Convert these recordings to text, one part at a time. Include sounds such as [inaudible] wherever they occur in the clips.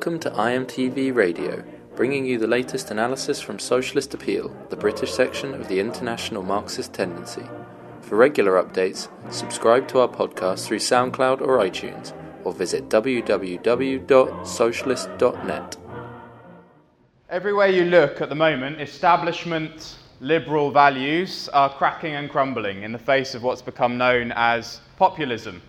Welcome to IMTV Radio, bringing you the latest analysis from Socialist Appeal, the British section of the International Marxist Tendency. For regular updates, subscribe to our podcast through SoundCloud or iTunes, or visit www.socialist.net. Everywhere you look at the moment, establishment liberal values are cracking and crumbling in the face of what's become known as populism.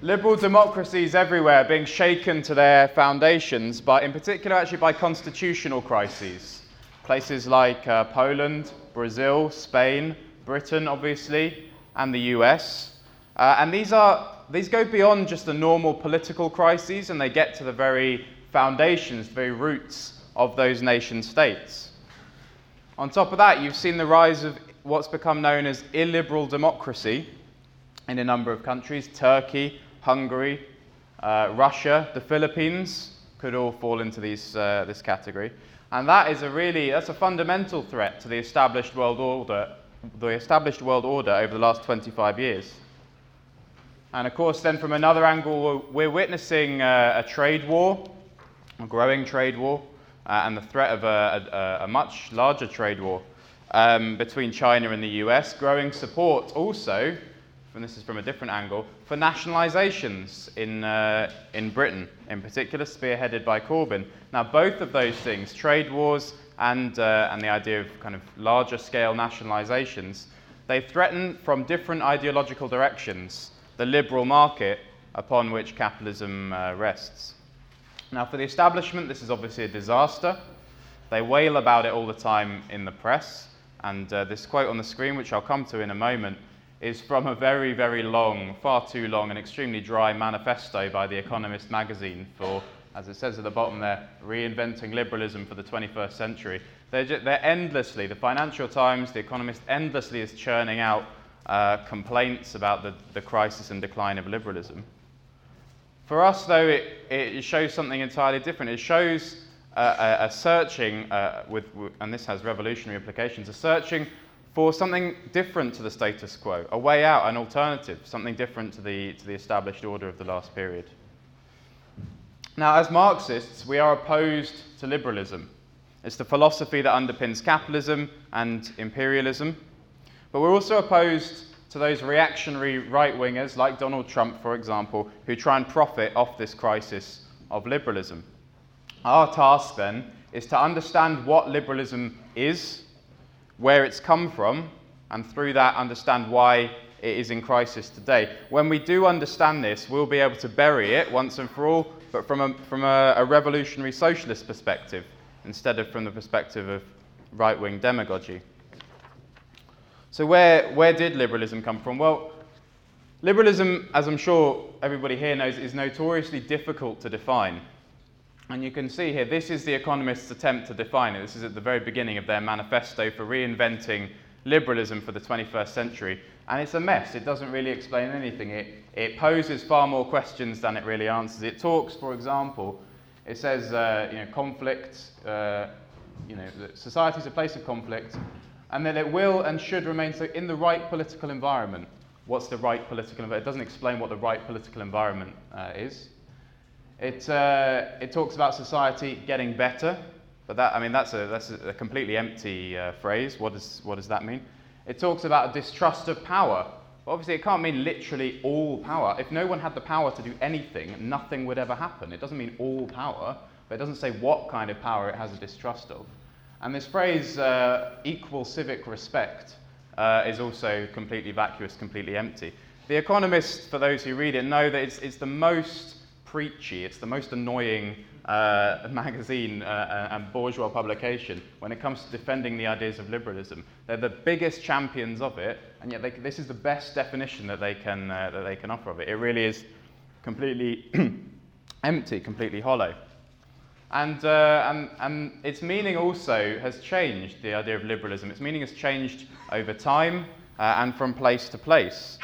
Liberal democracies everywhere being shaken to their foundations, but in particular, actually, by constitutional crises. Places like uh, Poland, Brazil, Spain, Britain, obviously, and the US. Uh, and these, are, these go beyond just the normal political crises and they get to the very foundations, the very roots of those nation states. On top of that, you've seen the rise of what's become known as illiberal democracy in a number of countries Turkey, Hungary, uh, Russia, the Philippines could all fall into these, uh, this category. And that is a really, that's a fundamental threat to the established world order, the established world order over the last 25 years. And of course, then from another angle, we're witnessing uh, a trade war, a growing trade war, uh, and the threat of a, a, a much larger trade war um, between China and the US, growing support also and this is from a different angle, for nationalisations in, uh, in Britain, in particular, spearheaded by Corbyn. Now, both of those things, trade wars and, uh, and the idea of kind of larger scale nationalisations, they threaten from different ideological directions the liberal market upon which capitalism uh, rests. Now, for the establishment, this is obviously a disaster. They wail about it all the time in the press. And uh, this quote on the screen, which I'll come to in a moment, is from a very, very long, far too long, and extremely dry manifesto by The Economist magazine for, as it says at the bottom there, reinventing liberalism for the 21st century. They're, just, they're endlessly, the Financial Times, The Economist endlessly is churning out uh, complaints about the, the crisis and decline of liberalism. For us, though, it, it shows something entirely different. It shows uh, a, a, searching, uh, with, and this has revolutionary implications, a searching for something different to the status quo, a way out, an alternative, something different to the, to the established order of the last period. Now, as Marxists, we are opposed to liberalism. It's the philosophy that underpins capitalism and imperialism. But we're also opposed to those reactionary right wingers, like Donald Trump, for example, who try and profit off this crisis of liberalism. Our task, then, is to understand what liberalism is where it's come from, and through that understand why it is in crisis today. When we do understand this, we'll be able to bury it once and for all, but from a, from a, a revolutionary socialist perspective, instead of from the perspective of right wing demagogy. So, where, where did liberalism come from? Well, liberalism, as I'm sure everybody here knows, is notoriously difficult to define. And you can see here, this is the Economist's attempt to define it. This is at the very beginning of their manifesto for reinventing liberalism for the 21st century. And it's a mess. It doesn't really explain anything. It, it poses far more questions than it really answers. It talks, for example, it says, uh, you know, conflict, uh, you know, society is a place of conflict, and that it will and should remain so in the right political environment. What's the right political environment? It doesn't explain what the right political environment uh, is. It, uh, it talks about society getting better, but that, I mean, that's a, that's a completely empty uh, phrase. What, is, what does that mean? It talks about distrust of power. Well, obviously, it can't mean literally all power. If no one had the power to do anything, nothing would ever happen. It doesn't mean all power, but it doesn't say what kind of power it has a distrust of. And this phrase, uh, equal civic respect, uh, is also completely vacuous, completely empty. The Economist, for those who read it, know that it's, it's the most preachy. It's the most annoying uh, [laughs] magazine uh, and bourgeois publication when it comes to defending the ideas of liberalism. They're the biggest champions of it, and yet they, this is the best definition that they can, uh, that they can offer of it. It really is completely [clears throat] empty, completely hollow. And, uh, and, and its meaning also has changed, the idea of liberalism. Its meaning has changed over time uh, and from place to place.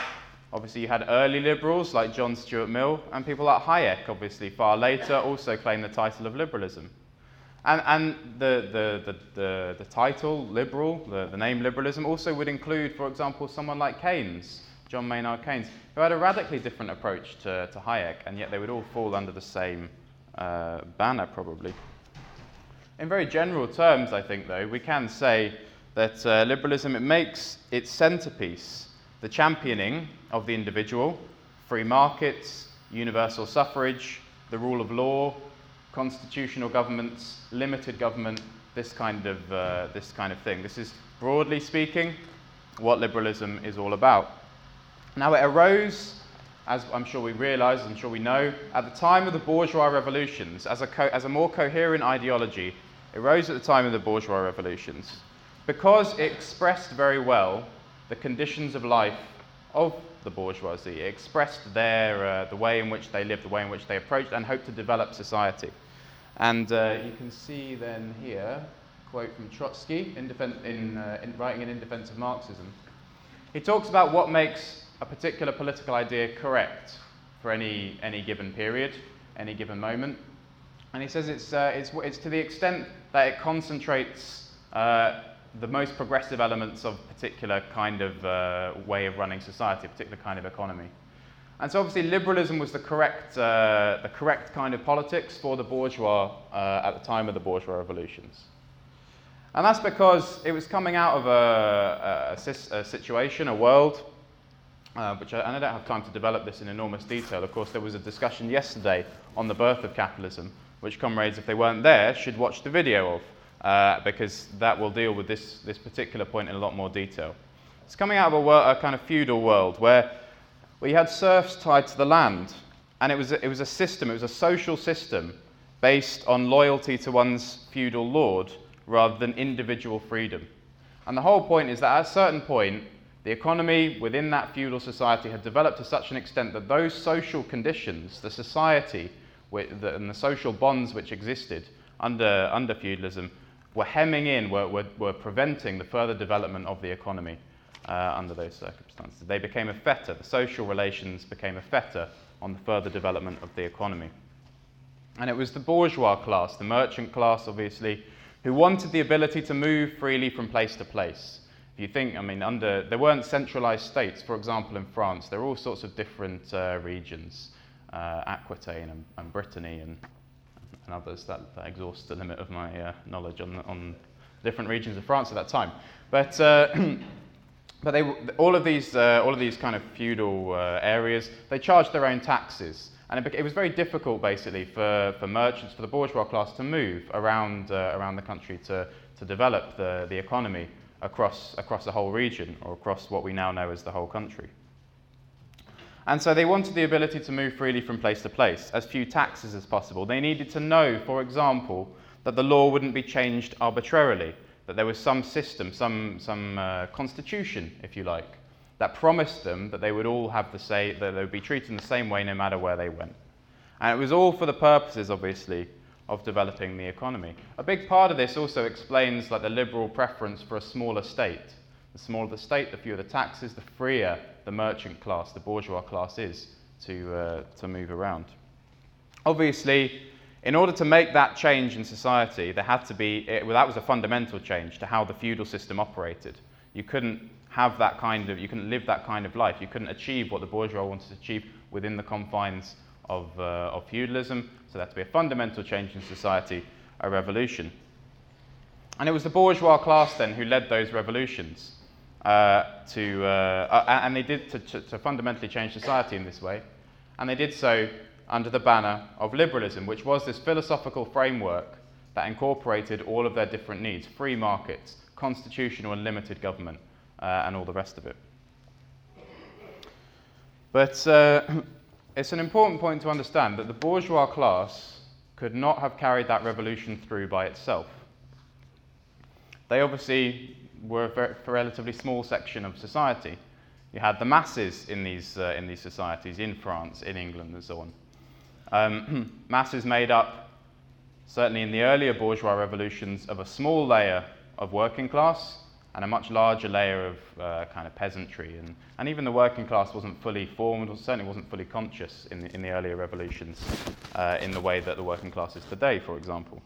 Obviously, you had early liberals like John Stuart Mill, and people like Hayek, obviously, far later, also claimed the title of liberalism. And, and the, the, the, the, the title, liberal, the, the name liberalism, also would include, for example, someone like Keynes, John Maynard Keynes, who had a radically different approach to, to Hayek, and yet they would all fall under the same uh, banner, probably. In very general terms, I think, though, we can say that uh, liberalism it makes its centerpiece the championing of the individual, free markets, universal suffrage, the rule of law, constitutional governments, limited government, this kind of, uh, this kind of thing. This is, broadly speaking, what liberalism is all about. Now, it arose, as I'm sure we realize, I'm sure we know, at the time of the bourgeois revolutions, as a, co- as a more coherent ideology, it arose at the time of the bourgeois revolutions because it expressed very well the conditions of life of the bourgeoisie. Expressed their, uh, the way in which they lived, the way in which they approached, and hoped to develop society. And uh, you can see then here, quote from Trotsky in, defen- in, uh, in writing in In Defense of Marxism. He talks about what makes a particular political idea correct for any, any given period, any given moment. And he says it's, uh, it's, it's to the extent that it concentrates uh, the most progressive elements of a particular kind of uh, way of running society, a particular kind of economy. And so obviously liberalism was the correct, uh, the correct kind of politics for the bourgeois uh, at the time of the bourgeois revolutions. And that's because it was coming out of a, a, a situation, a world, uh, which I, and I don't have time to develop this in enormous detail. Of course, there was a discussion yesterday on the birth of capitalism, which comrades, if they weren't there, should watch the video of uh, because that will deal with this, this particular point in a lot more detail. It's coming out of a, wor- a kind of feudal world where we had serfs tied to the land, and it was, a, it was a system, it was a social system based on loyalty to one's feudal lord rather than individual freedom. And the whole point is that at a certain point, the economy within that feudal society had developed to such an extent that those social conditions, the society and the social bonds which existed under, under feudalism, were hemming in, were, were, were preventing the further development of the economy uh, under those circumstances. They became a fetter, the social relations became a fetter on the further development of the economy. And it was the bourgeois class, the merchant class, obviously, who wanted the ability to move freely from place to place. If you think, I mean, under there weren't centralized states. For example, in France, there are all sorts of different uh, regions, uh, Aquitaine and, and Brittany and and others. That, that exhausts the limit of my uh, knowledge on, on different regions of France at that time. But, uh, [clears throat] but they, all, of these, uh, all of these kind of feudal uh, areas, they charged their own taxes. And it, it, was very difficult, basically, for, for merchants, for the bourgeois class to move around, uh, around the country to, to develop the, the economy across, across the whole region or across what we now know as the whole country. And so they wanted the ability to move freely from place to place, as few taxes as possible. They needed to know, for example, that the law wouldn't be changed arbitrarily, that there was some system, some, some uh, constitution, if you like, that promised them that they would all have the same, that they would be treated in the same way no matter where they went. And it was all for the purposes, obviously, of developing the economy. A big part of this also explains like the liberal preference for a smaller state. The smaller the state, the fewer the taxes, the freer the merchant class, the bourgeois class is to, uh, to move around. Obviously, in order to make that change in society, there had to be, it, well, that was a fundamental change to how the feudal system operated. You couldn't have that kind of, you couldn't live that kind of life. You couldn't achieve what the bourgeois wanted to achieve within the confines of, uh, of feudalism. So there had to be a fundamental change in society, a revolution. And it was the bourgeois class then who led those revolutions. Uh, to, uh, uh, and they did to, to, to, fundamentally change society in this way. And they did so under the banner of liberalism, which was this philosophical framework that incorporated all of their different needs free markets, constitutional and limited government, uh, and all the rest of it. But uh, [clears throat] it's an important point to understand that the bourgeois class could not have carried that revolution through by itself. They obviously were a, very, relatively small section of society. You had the masses in these, uh, in these societies, in France, in England, and so on. Um, [clears throat] masses made up, certainly in the earlier bourgeois revolutions, of a small layer of working class and a much larger layer of uh, kind of peasantry. And, and even the working class wasn't fully formed, or certainly wasn't fully conscious in the, in the earlier revolutions uh, in the way that the working class is today, for example.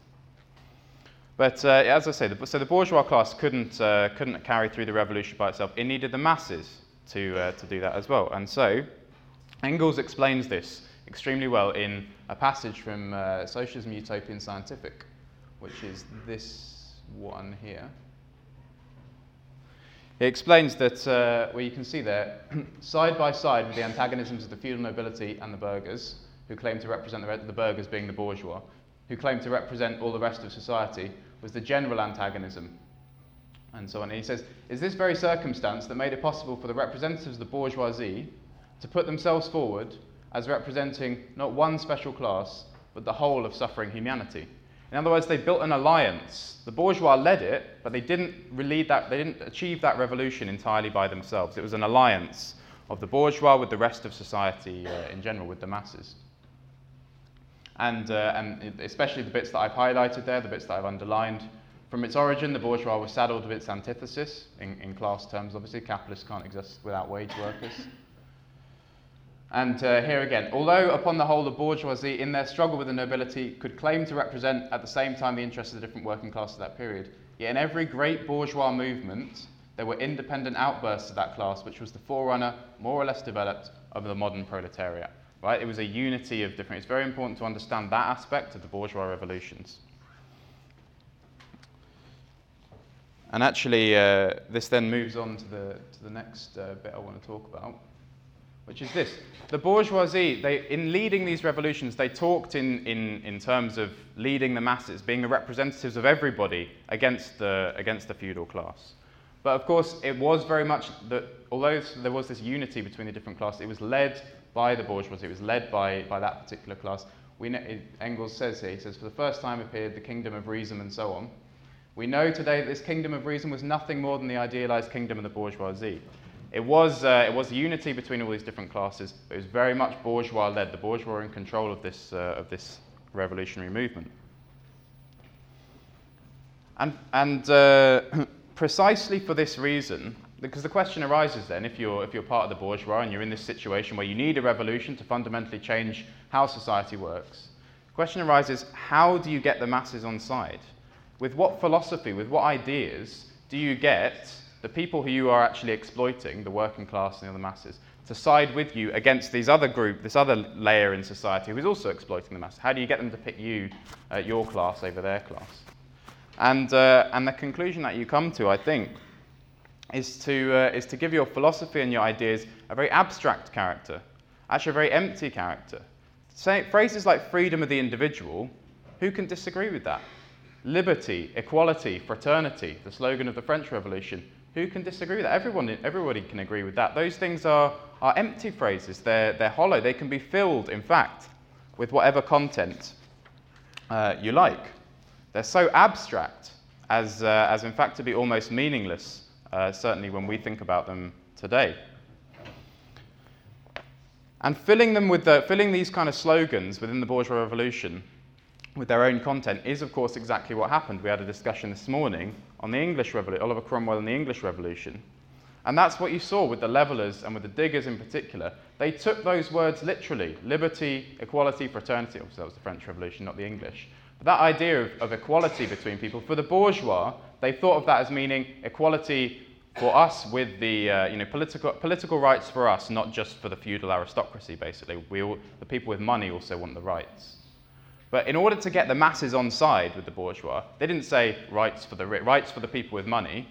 But uh, as I say, the, so the bourgeois class couldn't, uh, couldn't carry through the revolution by itself. It needed the masses to, uh, to do that as well. And so Engels explains this extremely well in a passage from uh, Socialism Utopian Scientific, which is this one here. He explains that, uh, where you can see there, [clears throat] side by side with the antagonisms of the feudal nobility and the burghers, who claim to represent the, the burghers being the bourgeois, who claim to represent all the rest of society, was the general antagonism. And so on. And he says, Is this very circumstance that made it possible for the representatives of the bourgeoisie to put themselves forward as representing not one special class, but the whole of suffering humanity? In other words, they built an alliance. The bourgeois led it, but they didn't that, they didn't achieve that revolution entirely by themselves. It was an alliance of the bourgeois with the rest of society uh, in general, with the masses. And, uh, and especially the bits that I've highlighted there, the bits that I've underlined. From its origin, the bourgeois was saddled with its antithesis, in, in class terms, obviously. Capitalists can't exist without wage workers. And uh, here again, although upon the whole the bourgeoisie, in their struggle with the nobility, could claim to represent at the same time the interests of the different working classes of that period, yet in every great bourgeois movement, there were independent outbursts of that class, which was the forerunner, more or less developed, of the modern proletariat. Right? It was a unity of different. It's very important to understand that aspect of the bourgeois revolutions. And actually, uh, this then moves on to the, to the next uh, bit I want to talk about which is this. The bourgeoisie, they, in leading these revolutions, they talked in, in, in terms of leading the masses, being the representatives of everybody against the, against the feudal class. But of course, it was very much that, although there was this unity between the different classes, it was led by the bourgeoisie, it was led by, by that particular class. We know, it, Engels says here, he says, for the first time appeared the kingdom of reason and so on. We know today that this kingdom of reason was nothing more than the idealized kingdom of the bourgeoisie. It was, uh, it was unity between all these different classes, it was very much bourgeois led. The bourgeois were in control of this, uh, of this revolutionary movement. And, and uh, [clears throat] precisely for this reason, because the question arises then if you're, if you're part of the bourgeois and you're in this situation where you need a revolution to fundamentally change how society works, the question arises how do you get the masses on side? With what philosophy, with what ideas do you get the people who you are actually exploiting, the working class and the other masses, to side with you against these other group, this other layer in society who is also exploiting the masses? How do you get them to pick you, uh, your class, over their class? And, uh, and the conclusion that you come to, I think, is to, uh, is to give your philosophy and your ideas a very abstract character, actually a very empty character. Say, phrases like freedom of the individual, who can disagree with that? Liberty, equality, fraternity, the slogan of the French Revolution, who can disagree with that? Everyone, everybody can agree with that. Those things are, are empty phrases, they're, they're hollow. They can be filled, in fact, with whatever content uh, you like. They're so abstract as, uh, as, in fact, to be almost meaningless, uh, certainly when we think about them today. And filling them with the, filling these kind of slogans within the bourgeois revolution with their own content is, of course, exactly what happened. We had a discussion this morning on the English Revolution, Oliver Cromwell and the English Revolution. And that's what you saw with the levelers and with the diggers in particular. They took those words literally liberty, equality, fraternity. Obviously, that was the French Revolution, not the English. That idea of, of equality between people, for the bourgeois, they thought of that as meaning equality for us with the uh, you know, political, political rights for us, not just for the feudal aristocracy, basically. We all, the people with money also want the rights. But in order to get the masses on side with the bourgeois, they didn't say rights for the rights for the people with money.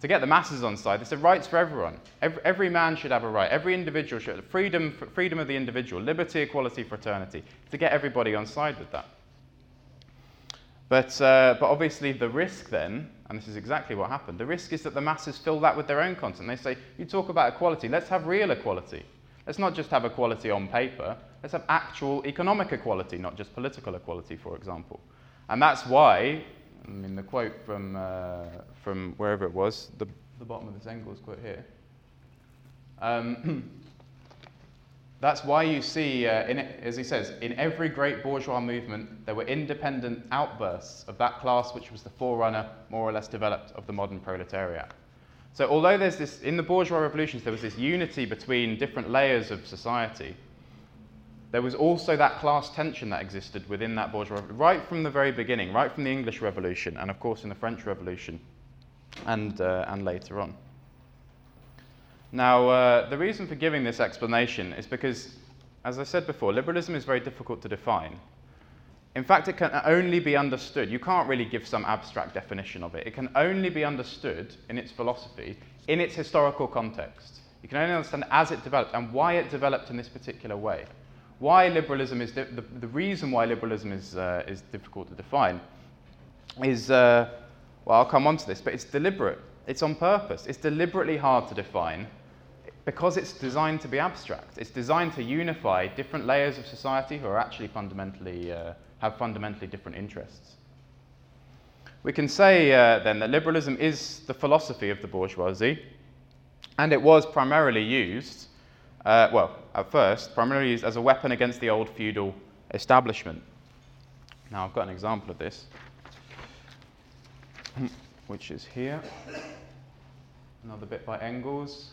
To get the masses on side, they said rights for everyone. Every, every man should have a right. Every individual should have freedom, freedom of the individual, liberty, equality, fraternity. To get everybody on side with that. But, uh, but obviously, the risk then, and this is exactly what happened, the risk is that the masses fill that with their own content. They say, you talk about equality, let's have real equality. Let's not just have equality on paper, let's have actual economic equality, not just political equality, for example. And that's why, I mean, the quote from, uh, from wherever it was, the, the bottom of this Engels quote here. Um, [clears throat] that's why you see, uh, in, as he says, in every great bourgeois movement, there were independent outbursts of that class which was the forerunner, more or less developed, of the modern proletariat. So, although there's this, in the bourgeois revolutions, there was this unity between different layers of society, there was also that class tension that existed within that bourgeois, right from the very beginning, right from the English Revolution, and of course in the French Revolution, and, uh, and later on. Now, uh, the reason for giving this explanation is because as I said before, liberalism is very difficult to define. In fact, it can only be understood. You can't really give some abstract definition of it. It can only be understood in its philosophy, in its historical context. You can only understand as it developed and why it developed in this particular way. Why liberalism is di- the, the reason why liberalism is, uh, is difficult to define is, uh, well, I'll come on to this, but it's deliberate. It's on purpose. It's deliberately hard to define because it's designed to be abstract. It's designed to unify different layers of society who are actually fundamentally, uh, have fundamentally different interests. We can say uh, then that liberalism is the philosophy of the bourgeoisie, and it was primarily used, uh, well, at first, primarily used as a weapon against the old feudal establishment. Now, I've got an example of this, which is here. Another bit by Engels.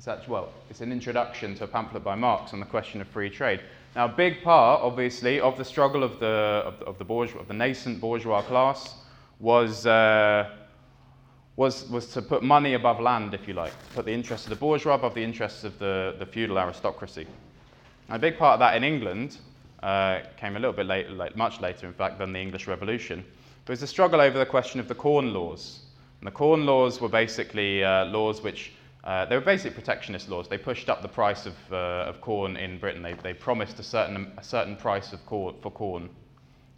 It's actually, well, it's an introduction to a pamphlet by Marx on the question of free trade. Now, a big part, obviously, of the struggle of the, of the, of the, bourgeois, of the nascent bourgeois class was, uh, was, was to put money above land, if you like, to put the interests of the bourgeois above the interests of the, the feudal aristocracy. And a big part of that in England uh, came a little bit later, like much later, in fact, than the English Revolution. There was a struggle over the question of the Corn Laws. And the Corn Laws were basically uh, laws which uh, they were basically protectionist laws. They pushed up the price of, uh, of corn in Britain. They, they promised a certain, a certain price of corn, for corn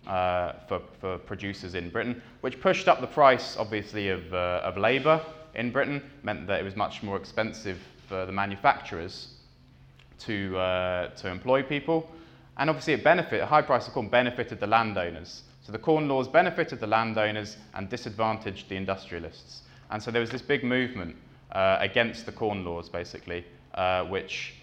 uh, for, for producers in Britain, which pushed up the price, obviously, of, uh, of labour in Britain, meant that it was much more expensive for the manufacturers to, uh, to employ people. And obviously, it benefited, a high price of corn benefited the landowners. So the corn laws benefited the landowners and disadvantaged the industrialists. And so there was this big movement uh, against the Corn Laws, basically, uh, which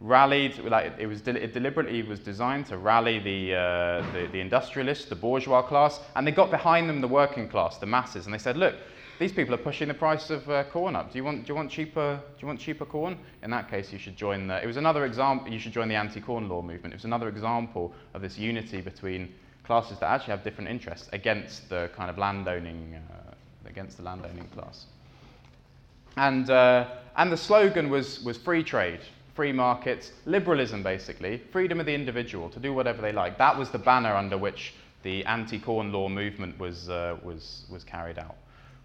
rallied, like it, was de- it deliberately was designed to rally the, uh, the, the industrialists, the bourgeois class, and they got behind them the working class, the masses, and they said, look, these people are pushing the price of uh, corn up. Do you want do you want cheaper do you want cheaper corn? In that case, you should join the. It was another example. You should join the anti-corn law movement. It was another example of this unity between classes that actually have different interests against the kind of landowning uh, against the landowning class. And, uh, and the slogan was, was free trade, free markets, liberalism basically, freedom of the individual to do whatever they like. That was the banner under which the anti corn law movement was, uh, was, was carried out.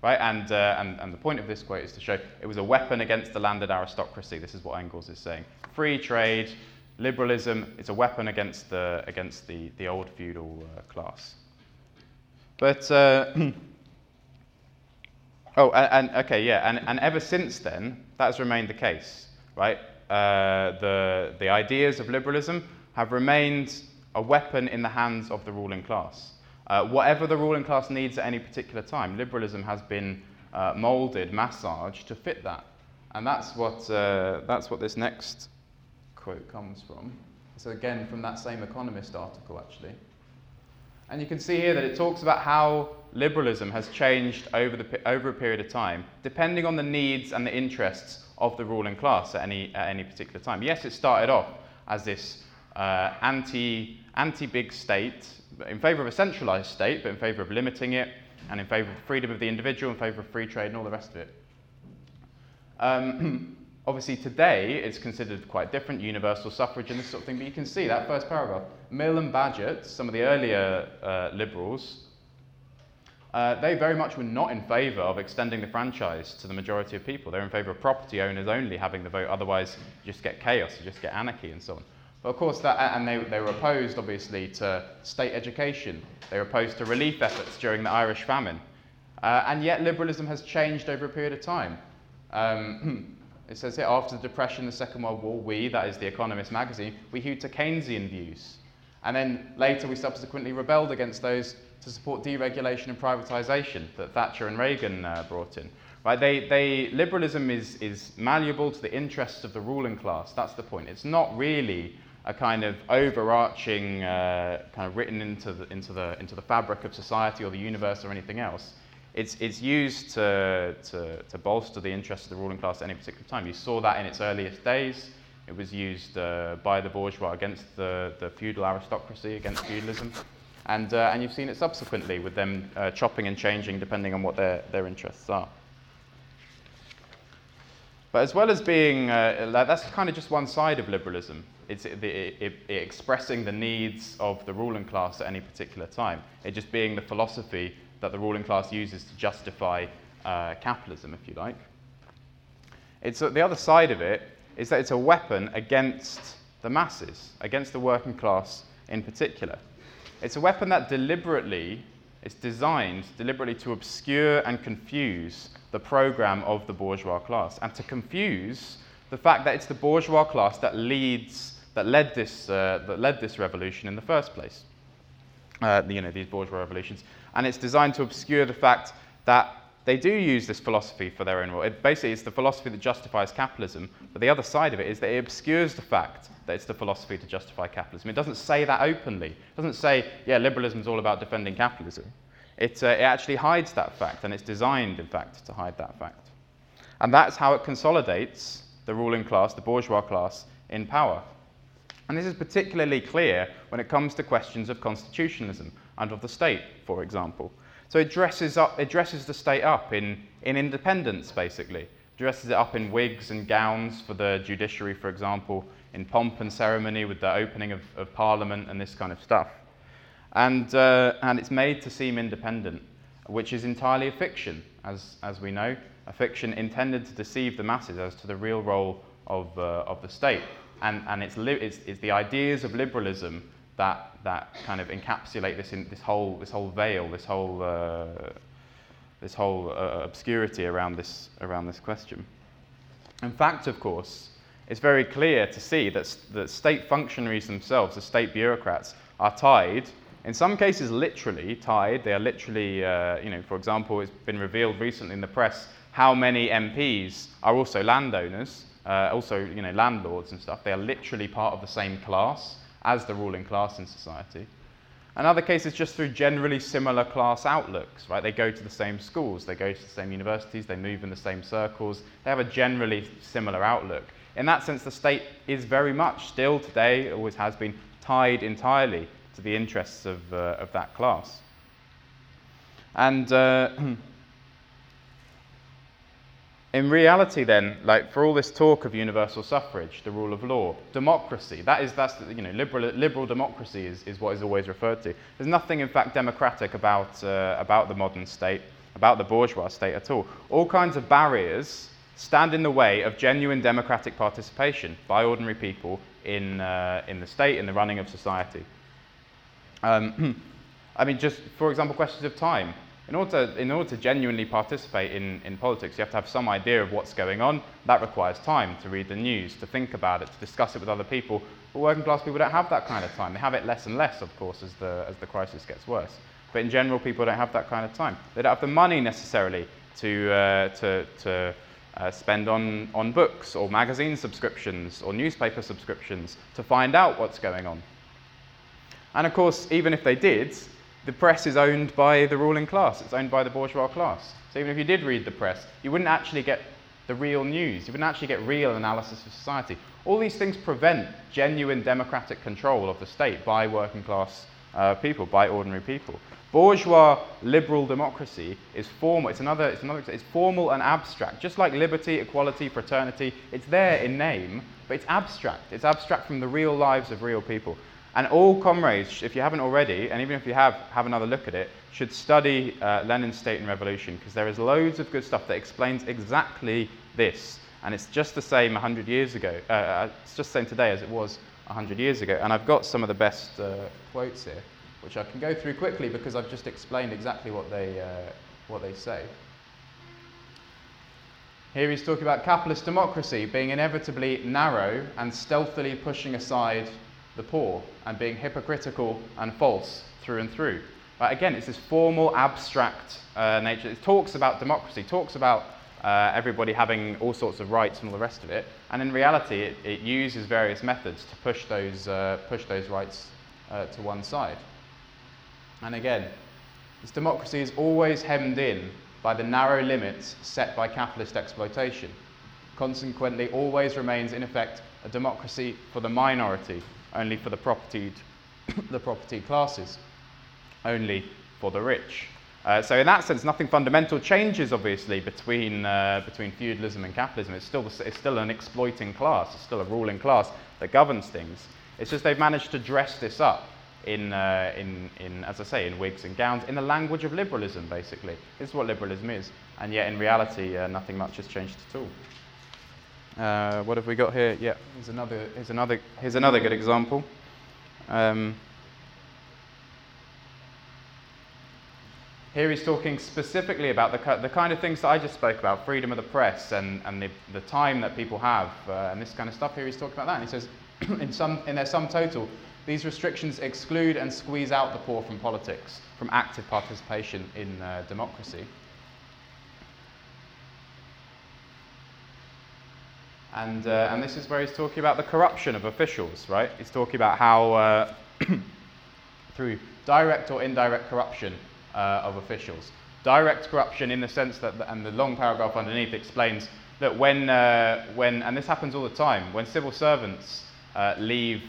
Right? And, uh, and, and the point of this quote is to show it was a weapon against the landed aristocracy. This is what Engels is saying. Free trade, liberalism, it's a weapon against the, against the, the old feudal uh, class. But uh, [clears throat] Oh, and, and, okay, yeah, and, and ever since then, that has remained the case, right? Uh, the, the ideas of liberalism have remained a weapon in the hands of the ruling class. Uh, whatever the ruling class needs at any particular time, liberalism has been uh, molded, massaged to fit that. And that's what, uh, that's what this next quote comes from. So, again, from that same Economist article, actually. And you can see here that it talks about how liberalism has changed over, the, over a period of time, depending on the needs and the interests of the ruling class at any, at any particular time. Yes, it started off as this uh, anti, anti-big state, in favour of a centralised state, but in favour of limiting it, and in favour of freedom of the individual, in favour of free trade, and all the rest of it. Um, [clears throat] Obviously, today it's considered quite different, universal suffrage and this sort of thing, but you can see that first paragraph. Mill and Bagehot, some of the earlier uh, liberals, uh, they very much were not in favour of extending the franchise to the majority of people. They're in favour of property owners only having the vote, otherwise, you just get chaos, you just get anarchy and so on. But of course, that, and they, they were opposed, obviously, to state education. They were opposed to relief efforts during the Irish famine. Uh, and yet, liberalism has changed over a period of time. Um, [clears throat] It says here, after the Depression, the Second World War, we, that is The Economist magazine, we hewed to Keynesian views. And then later we subsequently rebelled against those to support deregulation and privatization that Thatcher and Reagan uh, brought in. Right? They, they, liberalism is, is malleable to the interests of the ruling class. That's the point. It's not really a kind of overarching, uh, kind of written into the, into, the, into the fabric of society or the universe or anything else it's, it's used to, to, to, bolster the interests of the ruling class at any particular time. You saw that in its earliest days. It was used uh, by the bourgeois against the, the feudal aristocracy, against feudalism. And, uh, and you've seen it subsequently with them uh, chopping and changing depending on what their, their interests are. But as well as being, uh, that's kind of just one side of liberalism. It's it, it, it, expressing the needs of the ruling class at any particular time. It just being the philosophy that the ruling class uses to justify uh, capitalism, if you like. It's, uh, the other side of it is that it's a weapon against the masses, against the working class in particular. It's a weapon that deliberately is designed deliberately to obscure and confuse the program of the bourgeois class and to confuse the fact that it's the bourgeois class that leads that led this uh, that led this revolution in the first place. Uh, you know these bourgeois revolutions, and it's designed to obscure the fact that they do use this philosophy for their own role. It, basically, it's the philosophy that justifies capitalism, but the other side of it is that it obscures the fact that it's the philosophy to justify capitalism. It doesn't say that openly. It doesn't say, yeah, liberalism is all about defending capitalism. It, uh, it actually hides that fact, and it's designed, in fact, to hide that fact. And that's how it consolidates the ruling class, the bourgeois class, in power. And this is particularly clear when it comes to questions of constitutionalism and of the state, for example. So it dresses, up, it dresses the state up in, in independence, basically. Dresses it up in wigs and gowns for the judiciary, for example, in pomp and ceremony with the opening of, of parliament and this kind of stuff. And, uh, and it's made to seem independent, which is entirely a fiction, as, as we know, a fiction intended to deceive the masses as to the real role of, uh, of the state. And, and it's, li- it's, it's the ideas of liberalism that, that kind of encapsulate this, in, this, whole, this whole veil, this whole, uh, this whole uh, obscurity around this, around this question. In fact, of course, it's very clear to see that, that state functionaries themselves, the state bureaucrats, are tied, in some cases literally tied. They are literally, uh, you know, for example, it's been revealed recently in the press how many MPs are also landowners, uh, also, you know, landlords and stuff. They are literally part of the same class as the ruling class in society. In other cases, just through generally similar class outlooks, right? They go to the same schools, they go to the same universities, they move in the same circles, they have a generally similar outlook. In that sense, the state is very much still today, always has been, tied entirely to the interests of, uh, of that class. And uh, [clears throat] in reality, then, like for all this talk of universal suffrage, the rule of law, democracy, that is, that's, you know, liberal, liberal democracy is, is what is always referred to. There's nothing, in fact, democratic about, uh, about the modern state, about the bourgeois state at all. All kinds of barriers stand in the way of genuine democratic participation by ordinary people in, uh, in the state, in the running of society. Um, [clears throat] I mean, just for example, questions of time. In order, to, in order to genuinely participate in, in politics, you have to have some idea of what's going on. That requires time to read the news, to think about it, to discuss it with other people. But working class people don't have that kind of time. They have it less and less, of course, as the, as the crisis gets worse. But in general, people don't have that kind of time. They don't have the money necessarily to, uh, to, to uh, spend on, on books or magazine subscriptions or newspaper subscriptions to find out what's going on. And of course, even if they did, the press is owned by the ruling class, it's owned by the bourgeois class. So even if you did read the press, you wouldn't actually get the real news, you wouldn't actually get real analysis of society. All these things prevent genuine democratic control of the state by working class uh, people, by ordinary people. Bourgeois liberal democracy is formal. It's another. It's another. It's formal and abstract, just like liberty, equality, fraternity. It's there in name, but it's abstract. It's abstract from the real lives of real people. And all comrades, if you haven't already, and even if you have, have another look at it, should study uh, Lenin's State and Revolution because there is loads of good stuff that explains exactly this. And it's just the same 100 years ago. Uh, uh it's just the same today as it was 100 years ago. And I've got some of the best uh, quotes here, which I can go through quickly because I've just explained exactly what they, uh, what they say. Here he's talking about capitalist democracy being inevitably narrow and stealthily pushing aside the poor and being hypocritical and false through and through. But again, it's this formal, abstract uh, nature. It talks about democracy, talks about uh, everybody having all sorts of rights and all the rest of it. And in reality, it, it uses various methods to push those, uh, push those rights uh, to one side. And again, this democracy is always hemmed in by the narrow limits set by capitalist exploitation. Consequently, always remains, in effect, a democracy for the minority only for the propertied, [coughs] the property classes, only for the rich. Uh, so in that sense, nothing fundamental changes, obviously, between, uh, between feudalism and capitalism. It's still, it's still an exploiting class. It's still a ruling class that governs things. It's just they've managed to dress this up in, uh, in, in, as I say, in wigs and gowns, in the language of liberalism, basically. This is what liberalism is. And yet, in reality, uh, nothing much has changed at all. Uh, what have we got here? Yeah, here's another, here's another, here's another good example. Um, here he's talking specifically about the, the kind of things that I just spoke about, freedom of the press and, and the, the time that people have uh, and this kind of stuff. Here he's talking about that. And he says, [clears throat] in, some, in their sum total, these restrictions exclude and squeeze out the poor from politics, from active participation in uh, democracy. And, uh, and this is where he's talking about the corruption of officials, right? He's talking about how, uh, [coughs] through direct or indirect corruption uh, of officials. Direct corruption in the sense that, and the long paragraph underneath explains that when, uh, when and this happens all the time, when civil servants uh, leave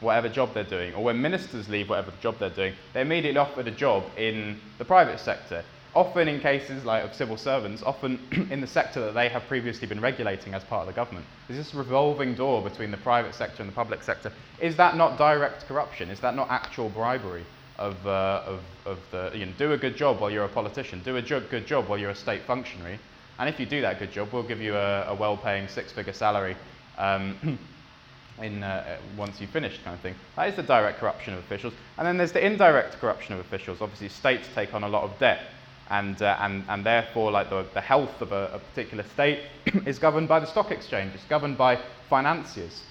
whatever job they're doing, or when ministers leave whatever job they're doing, they're immediately offered a job in the private sector often in cases like of civil servants, often [clears throat] in the sector that they have previously been regulating as part of the government. There's this revolving door between the private sector and the public sector. Is that not direct corruption? Is that not actual bribery of, uh, of, of the, you know, do a good job while you're a politician, do a good job while you're a state functionary, and if you do that good job, we'll give you a, a well-paying six-figure salary um, [clears throat] in, uh, once you've finished kind of thing. That is the direct corruption of officials. And then there's the indirect corruption of officials. Obviously, states take on a lot of debt and, uh, and, and therefore like the, the health of a, a particular state [clears throat] is governed by the stock exchange, it's governed by financiers.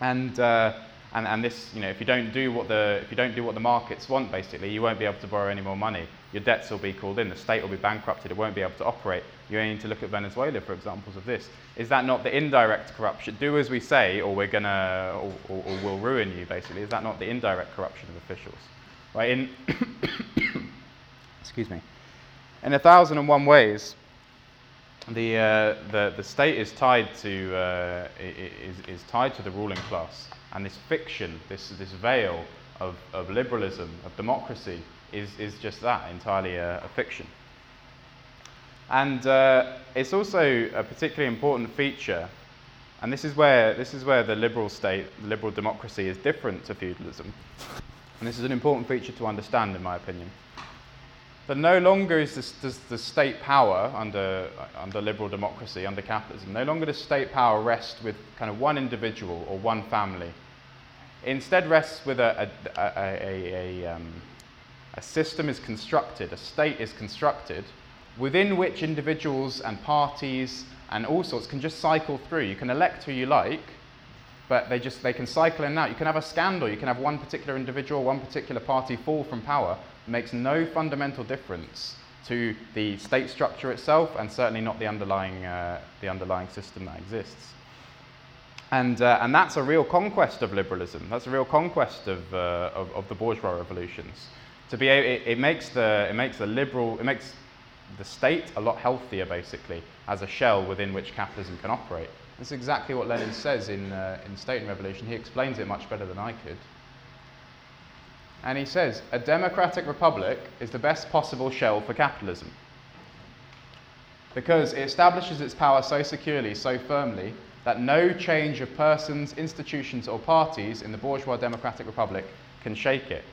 And, uh, and, and this, you know, if you, don't do what the, if you don't do what the markets want, basically, you won't be able to borrow any more money. Your debts will be called in, the state will be bankrupted, it won't be able to operate. You only need to look at Venezuela for examples of this. Is that not the indirect corruption? Do as we say, or we're gonna, or, or, or we'll ruin you, basically. Is that not the indirect corruption of officials? Right, in, [coughs] excuse me. In a thousand and one ways, the, uh, the, the state is tied, to, uh, is, is tied to the ruling class. And this fiction, this, this veil of, of liberalism, of democracy, is, is just that entirely a, a fiction. And uh, it's also a particularly important feature, and this is, where, this is where the liberal state, liberal democracy, is different to feudalism. And this is an important feature to understand, in my opinion. But no longer is this, does the state power under, under liberal democracy, under capitalism, no longer does state power rest with kind of one individual or one family. It instead rests with a, a, a, a, um, a system is constructed, a state is constructed, within which individuals and parties and all sorts can just cycle through. You can elect who you like, but they just they can cycle in and out. You can have a scandal. You can have one particular individual, one particular party fall from power, It makes no fundamental difference to the state structure itself and certainly not the underlying, uh, the underlying system that exists. And, uh, and that's a real conquest of liberalism. That's a real conquest of, uh, of, of, the bourgeois revolutions. To be, it, it, makes the, it makes the liberal, it makes the state a lot healthier, basically, as a shell within which capitalism can operate. That's exactly what Lenin says in, uh, in State and Revolution. He explains it much better than I could. And he says, a democratic republic is the best possible shell for capitalism. Because it establishes its power so securely, so firmly, that no change of persons, institutions, or parties in the bourgeois democratic republic can shake it.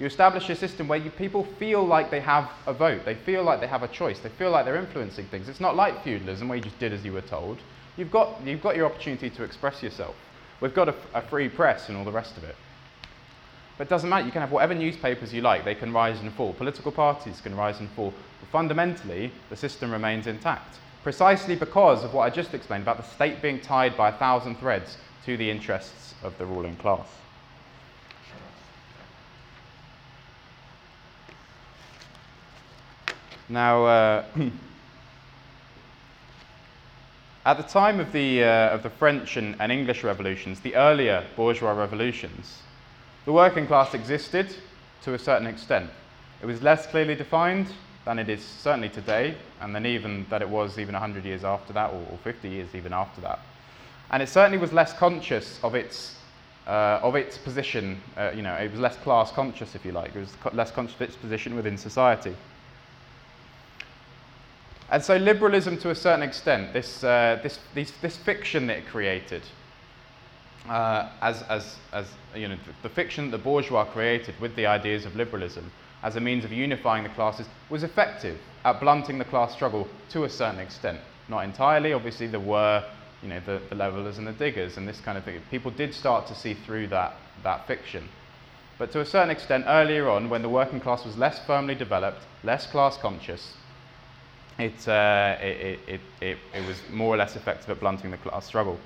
You establish a system where you, people feel like they have a vote, they feel like they have a choice, they feel like they're influencing things. It's not like feudalism where you just did as you were told. You've got, you've got your opportunity to express yourself. We've got a, a free press and all the rest of it. But it doesn't matter, you can have whatever newspapers you like, they can rise and fall. Political parties can rise and fall. But fundamentally, the system remains intact. Precisely because of what I just explained about the state being tied by a thousand threads to the interests of the ruling class. Now, uh, [clears throat] at the time of the, uh, of the French and, and English revolutions, the earlier bourgeois revolutions, the working class existed to a certain extent. It was less clearly defined than it is certainly today, and then even that it was even 100 years after that, or, or 50 years even after that. And it certainly was less conscious of its, uh, of its position, uh, you know, it was less class conscious, if you like. It was co- less conscious of its position within society. And so, liberalism, to a certain extent, this, uh, this, this, fiction that it created, uh, as, as, as you know, the, the fiction that the bourgeois created with the ideas of liberalism as a means of unifying the classes was effective at blunting the class struggle to a certain extent. Not entirely, obviously, there were you know, the, the levelers and the diggers and this kind of thing. People did start to see through that, that fiction. But to a certain extent, earlier on, when the working class was less firmly developed, less class conscious, it, uh, it, it, it, it was more or less effective at blunting the class struggle.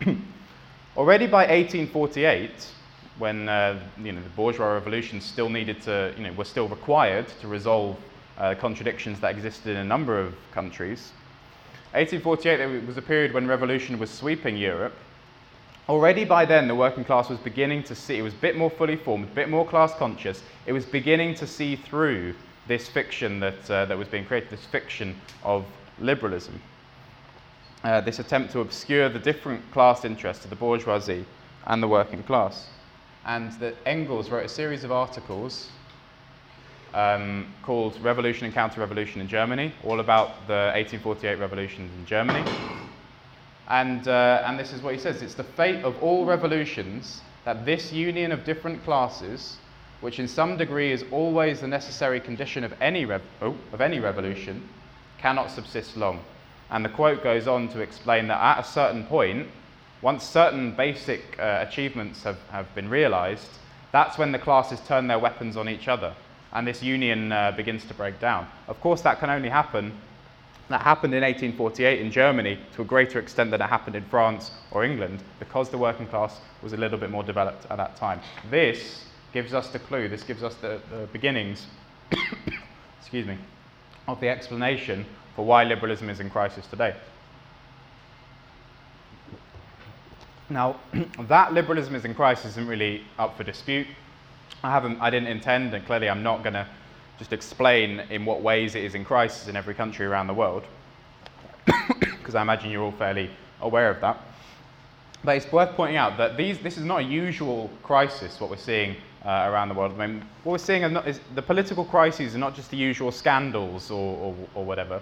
[clears throat] Already by 1848, when uh, you know, the bourgeois revolution still needed to, you know, were still required to resolve uh, contradictions that existed in a number of countries, 1848 was a period when revolution was sweeping Europe. Already by then, the working class was beginning to see, it was a bit more fully formed, a bit more class conscious. It was beginning to see through this fiction that, uh, that was being created, this fiction of liberalism. Uh, this attempt to obscure the different class interests of the bourgeoisie and the working class. And that Engels wrote a series of articles um, called Revolution and Counter Revolution in Germany, all about the 1848 revolutions in Germany. And, uh, and this is what he says it's the fate of all revolutions that this union of different classes, which in some degree is always the necessary condition of any, rev- oh, of any revolution, cannot subsist long. And the quote goes on to explain that at a certain point, once certain basic uh, achievements have, have been realized, that's when the classes turn their weapons on each other and this union uh, begins to break down. Of course, that can only happen. That happened in 1848 in Germany to a greater extent than it happened in France or England because the working class was a little bit more developed at that time. This gives us the clue, this gives us the, the beginnings, [coughs] excuse me, of the explanation for why liberalism is in crisis today. Now, [coughs] that liberalism is in crisis isn't really up for dispute. I haven't, I didn't intend, and clearly I'm not going to just explain in what ways it is in crisis in every country around the world, [coughs] because I imagine you're all fairly aware of that. But it's worth pointing out that these, this is not a usual crisis, what we're seeing uh, around the world. I mean, what we're seeing is, the political crises are not just the usual scandals or, or, or whatever,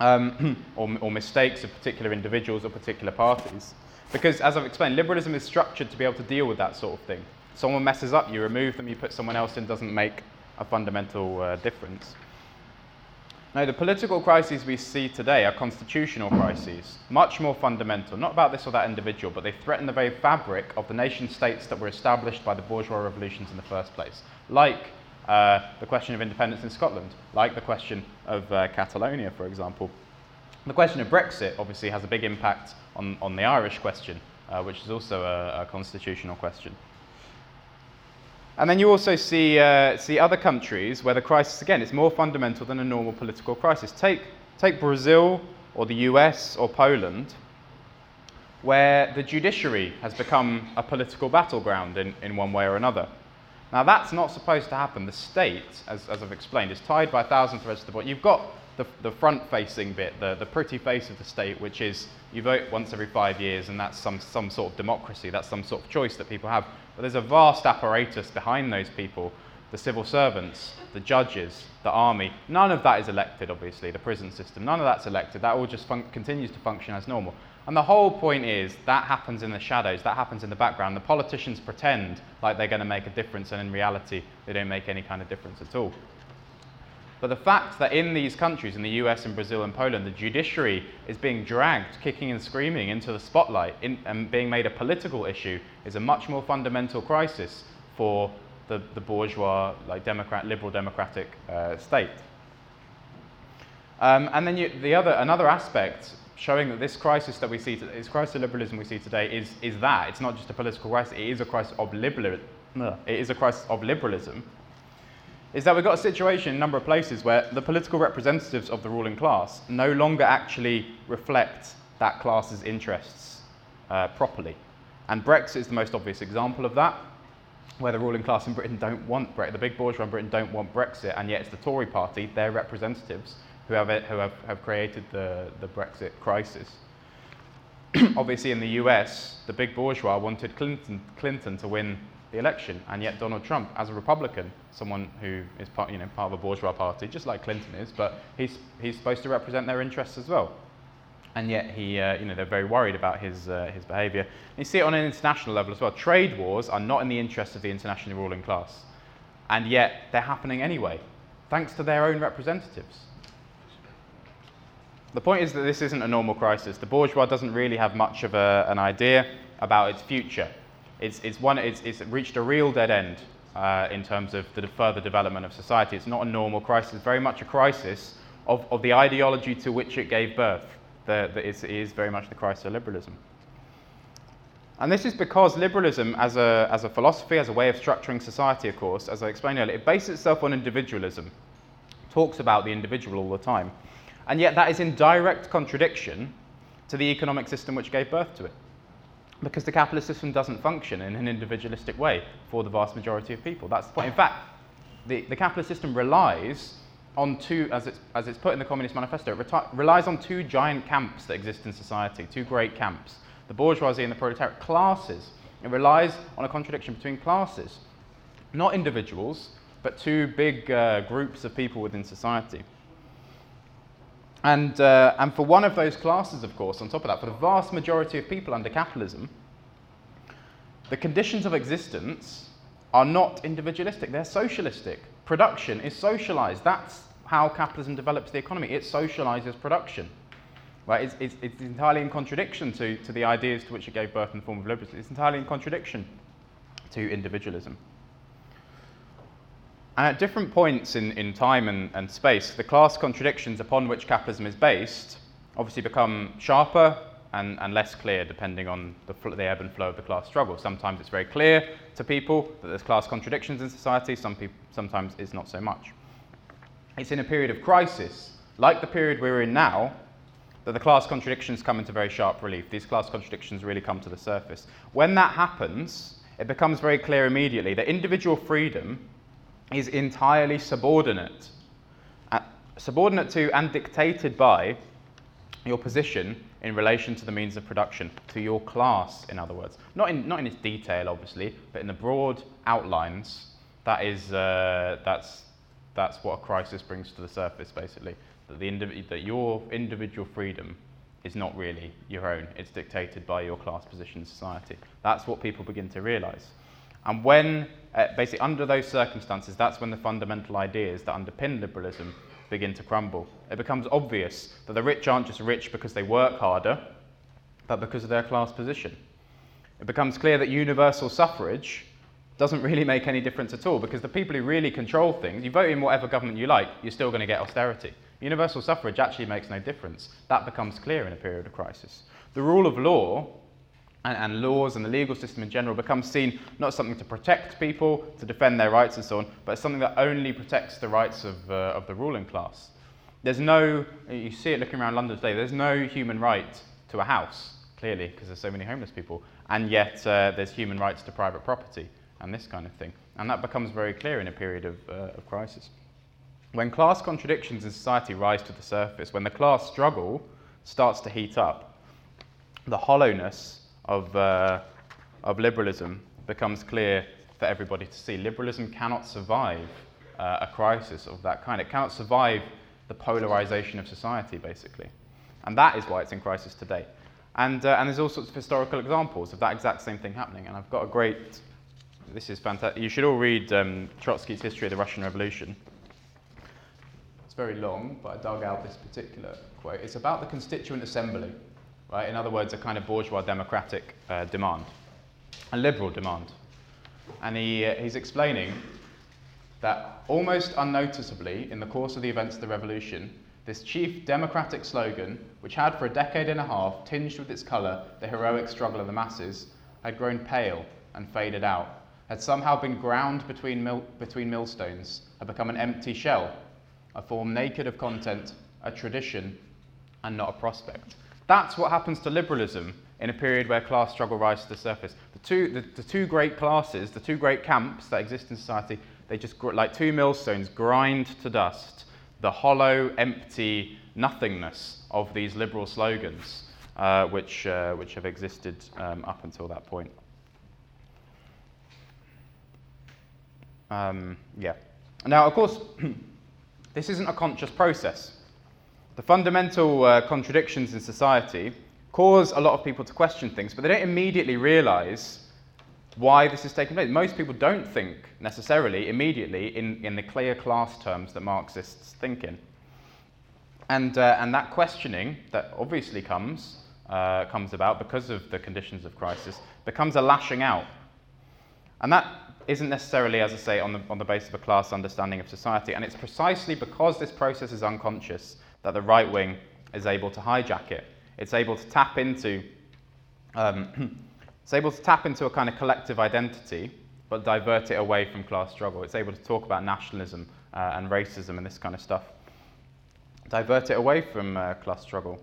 um, [clears throat] or, or mistakes of particular individuals or particular parties. Because, as I've explained, liberalism is structured to be able to deal with that sort of thing. Someone messes up, you remove them, you put someone else in, doesn't make a fundamental uh, difference. Now, the political crises we see today are constitutional crises, much more fundamental, not about this or that individual, but they threaten the very fabric of the nation states that were established by the bourgeois revolutions in the first place, like uh, the question of independence in Scotland, like the question of uh, Catalonia, for example. The question of Brexit obviously has a big impact on, on the Irish question, uh, which is also a, a constitutional question. And then you also see, uh, see other countries where the crisis, again, is more fundamental than a normal political crisis. Take, take Brazil or the US or Poland, where the judiciary has become a political battleground in, in one way or another. Now, that's not supposed to happen. The state, as, as I've explained, is tied by a thousand threads to the body. You've got the, the front facing bit, the, the pretty face of the state, which is you vote once every five years, and that's some, some sort of democracy, that's some sort of choice that people have. But there's a vast apparatus behind those people the civil servants, the judges, the army. None of that is elected, obviously, the prison system. None of that's elected. That all just fun- continues to function as normal. And the whole point is that happens in the shadows, that happens in the background. The politicians pretend like they're going to make a difference, and in reality, they don't make any kind of difference at all. But the fact that in these countries, in the US and Brazil and Poland, the judiciary is being dragged, kicking and screaming, into the spotlight in, and being made a political issue is a much more fundamental crisis for the, the bourgeois, like Democrat, liberal democratic uh, state. Um, and then you, the other, another aspect showing that this crisis that we see, this crisis of liberalism we see today is, is that. It's not just a political crisis, it is a crisis of, liberal, it is a crisis of liberalism is that we've got a situation in a number of places where the political representatives of the ruling class no longer actually reflect that class's interests uh, properly. And Brexit is the most obvious example of that, where the ruling class in Britain don't want Brexit, the big bourgeois in Britain don't want Brexit, and yet it's the Tory party, their representatives, who have, who have, have created the, the Brexit crisis. [clears throat] Obviously, in the US, the big bourgeois wanted Clinton, Clinton to win the election. And yet Donald Trump, as a Republican, someone who is part, you know, part of a bourgeois party, just like Clinton is, but he's, he's supposed to represent their interests as well. And yet he, uh, you know, they're very worried about his, uh, his behaviour. You see it on an international level as well. Trade wars are not in the interest of the international ruling class. And yet they're happening anyway, thanks to their own representatives. The point is that this isn't a normal crisis. The bourgeois doesn't really have much of a, an idea about its future. It's, it's, one, it's, it's reached a real dead end uh, in terms of the further development of society. It's not a normal crisis, it's very much a crisis of, of the ideology to which it gave birth. It is very much the crisis of liberalism. And this is because liberalism, as a, as a philosophy, as a way of structuring society, of course, as I explained earlier, it bases itself on individualism, talks about the individual all the time. And yet, that is in direct contradiction to the economic system which gave birth to it because the capitalist system doesn't function in an individualistic way for the vast majority of people. That's the point. In fact, the, the capitalist system relies on two, as it's, as it's put in the Communist Manifesto, it reti- relies on two giant camps that exist in society, two great camps the bourgeoisie and the proletariat, classes. It relies on a contradiction between classes, not individuals, but two big uh, groups of people within society. And, uh, and for one of those classes, of course, on top of that, for the vast majority of people under capitalism, the conditions of existence are not individualistic, they're socialistic. Production is socialized. That's how capitalism develops the economy. It socializes production. Right? It's, it's, it's entirely in contradiction to, to the ideas to which it gave birth in the form of liberalism. It's entirely in contradiction to individualism. And at different points in, in time and, and space, the class contradictions upon which capitalism is based obviously become sharper and, and less clear depending on the, the ebb and flow of the class struggle. Sometimes it's very clear to people that there's class contradictions in society, Some sometimes it's not so much. It's in a period of crisis, like the period we're in now, that the class contradictions come into very sharp relief. These class contradictions really come to the surface. When that happens, it becomes very clear immediately that individual freedom is entirely subordinate, uh, subordinate to and dictated by your position in relation to the means of production, to your class, in other words. Not in, not in its detail, obviously, but in the broad outlines, that is, uh, that's, that's what a crisis brings to the surface, basically. That, the indiv- that your individual freedom is not really your own, it's dictated by your class position in society. That's what people begin to realize. And when, uh, basically, under those circumstances, that's when the fundamental ideas that underpin liberalism begin to crumble. It becomes obvious that the rich aren't just rich because they work harder, but because of their class position. It becomes clear that universal suffrage doesn't really make any difference at all because the people who really control things, you vote in whatever government you like, you're still going to get austerity. Universal suffrage actually makes no difference. That becomes clear in a period of crisis. The rule of law and, and, laws and the legal system in general becomes seen not as something to protect people, to defend their rights and so on, but as something that only protects the rights of, uh, of the ruling class. There's no, you see it looking around London today, there's no human right to a house, clearly, because there's so many homeless people, and yet uh, there's human rights to private property and this kind of thing. And that becomes very clear in a period of, uh, of crisis. When class contradictions in society rise to the surface, when the class struggle starts to heat up, the hollowness of, uh, of liberalism becomes clear for everybody to see. Liberalism cannot survive uh, a crisis of that kind. It cannot survive the polarization of society, basically. And that is why it's in crisis today. And, uh, and there's all sorts of historical examples of that exact same thing happening. And I've got a great, this is fantastic. You should all read um, Trotsky's History of the Russian Revolution. It's very long, but I dug out this particular quote. It's about the Constituent Assembly right? In other words, a kind of bourgeois democratic uh, demand, a liberal demand. And he, uh, he's explaining that almost unnoticeably, in the course of the events of the revolution, this chief democratic slogan, which had for a decade and a half tinged with its colour the heroic struggle of the masses, had grown pale and faded out, had somehow been ground between, mil- between millstones, had become an empty shell, a form naked of content, a tradition, and not a prospect. That's what happens to liberalism in a period where class struggle rises to the surface. The two, the, the two great classes, the two great camps that exist in society, they just, like two millstones, grind to dust the hollow, empty nothingness of these liberal slogans, uh, which, uh, which have existed um, up until that point. Um, yeah. Now, of course, [clears throat] this isn't a conscious process. The fundamental uh, contradictions in society cause a lot of people to question things, but they don't immediately realize why this is taking place. Most people don't think necessarily immediately in, in the clear class terms that Marxists think in. And, uh, and that questioning that obviously comes, uh, comes about because of the conditions of crisis becomes a lashing out. And that isn't necessarily, as I say, on the, on the basis of a class understanding of society. And it's precisely because this process is unconscious that the right wing is able to hijack it. It's able to tap into, um, [clears throat] it's able to tap into a kind of collective identity, but divert it away from class struggle. It's able to talk about nationalism uh, and racism and this kind of stuff. Divert it away from uh, class struggle.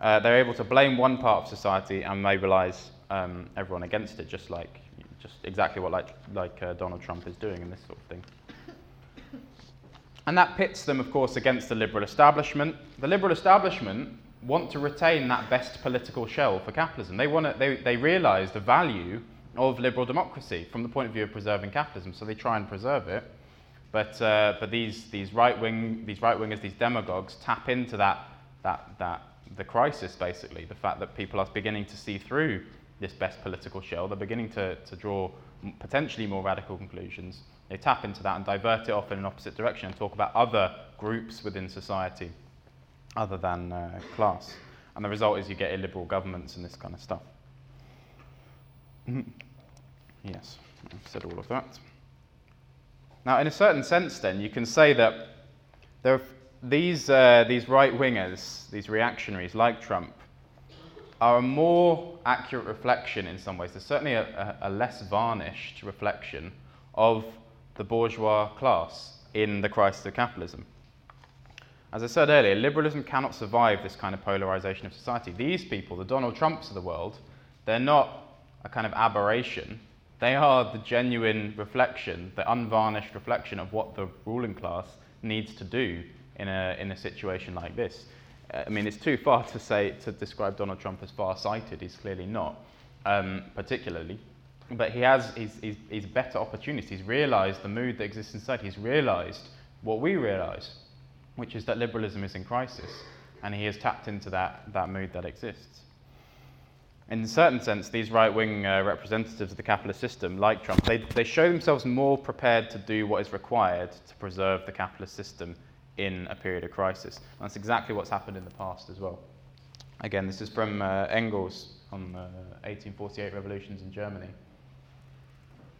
Uh, they're able to blame one part of society and mobilize um, everyone against it, just like just exactly what like, like uh, Donald Trump is doing and this sort of thing. And that pits them, of course, against the liberal establishment. The liberal establishment want to retain that best political shell for capitalism. They, want to, they, they realize the value of liberal democracy from the point of view of preserving capitalism, so they try and preserve it. But, uh, but these, these, right wing, these right wingers, these demagogues, tap into that, that, that, the crisis, basically, the fact that people are beginning to see through this best political shell. They're beginning to, to draw potentially more radical conclusions. They tap into that and divert it off in an opposite direction and talk about other groups within society other than uh, class. And the result is you get illiberal governments and this kind of stuff. yes, I've said all of that. Now, in a certain sense, then, you can say that there are these, uh, these right wingers, these reactionaries like Trump, are a more accurate reflection in some ways. They're certainly a, a, a less varnished reflection of the bourgeois class in the crisis of capitalism. As I said earlier, liberalism cannot survive this kind of polarization of society. These people, the Donald Trumps of the world, they're not a kind of aberration. They are the genuine reflection, the unvarnished reflection of what the ruling class needs to do in a, in a situation like this. I mean, it's too far to say to describe Donald Trump as far-sighted. He's clearly not, um, particularly. But he has he's, he's, better opportunities. He's realised the mood that exists inside. He's realised what we realise, which is that liberalism is in crisis, and he has tapped into that, that mood that exists. In a certain sense, these right-wing uh, representatives of the capitalist system, like Trump, they, they show themselves more prepared to do what is required to preserve the capitalist system in a period of crisis. That's exactly what's happened in the past as well. Again, this is from uh, Engels on the 1848 revolutions in Germany.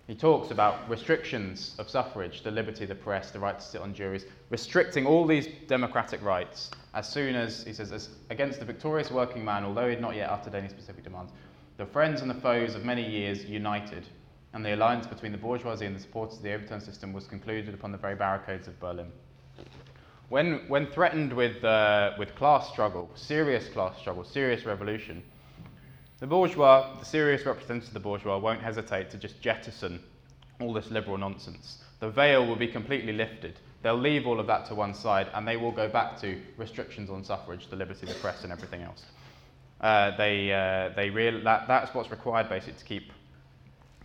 He talks about restrictions of suffrage, the liberty of the press, the right to sit on juries, restricting all these democratic rights as soon as, he says, as against the victorious working man, although he had not yet uttered any specific demands. The friends and the foes of many years united, and the alliance between the bourgeoisie and the supporters of the overturned system was concluded upon the very barricades of Berlin. When, when threatened with, uh, with class struggle, serious class struggle, serious revolution, the bourgeois, the serious representatives of the bourgeois, won't hesitate to just jettison all this liberal nonsense. The veil will be completely lifted. They'll leave all of that to one side and they will go back to restrictions on suffrage, the liberty of the press, and everything else. Uh, they, uh, they real, that, that's what's required basically to keep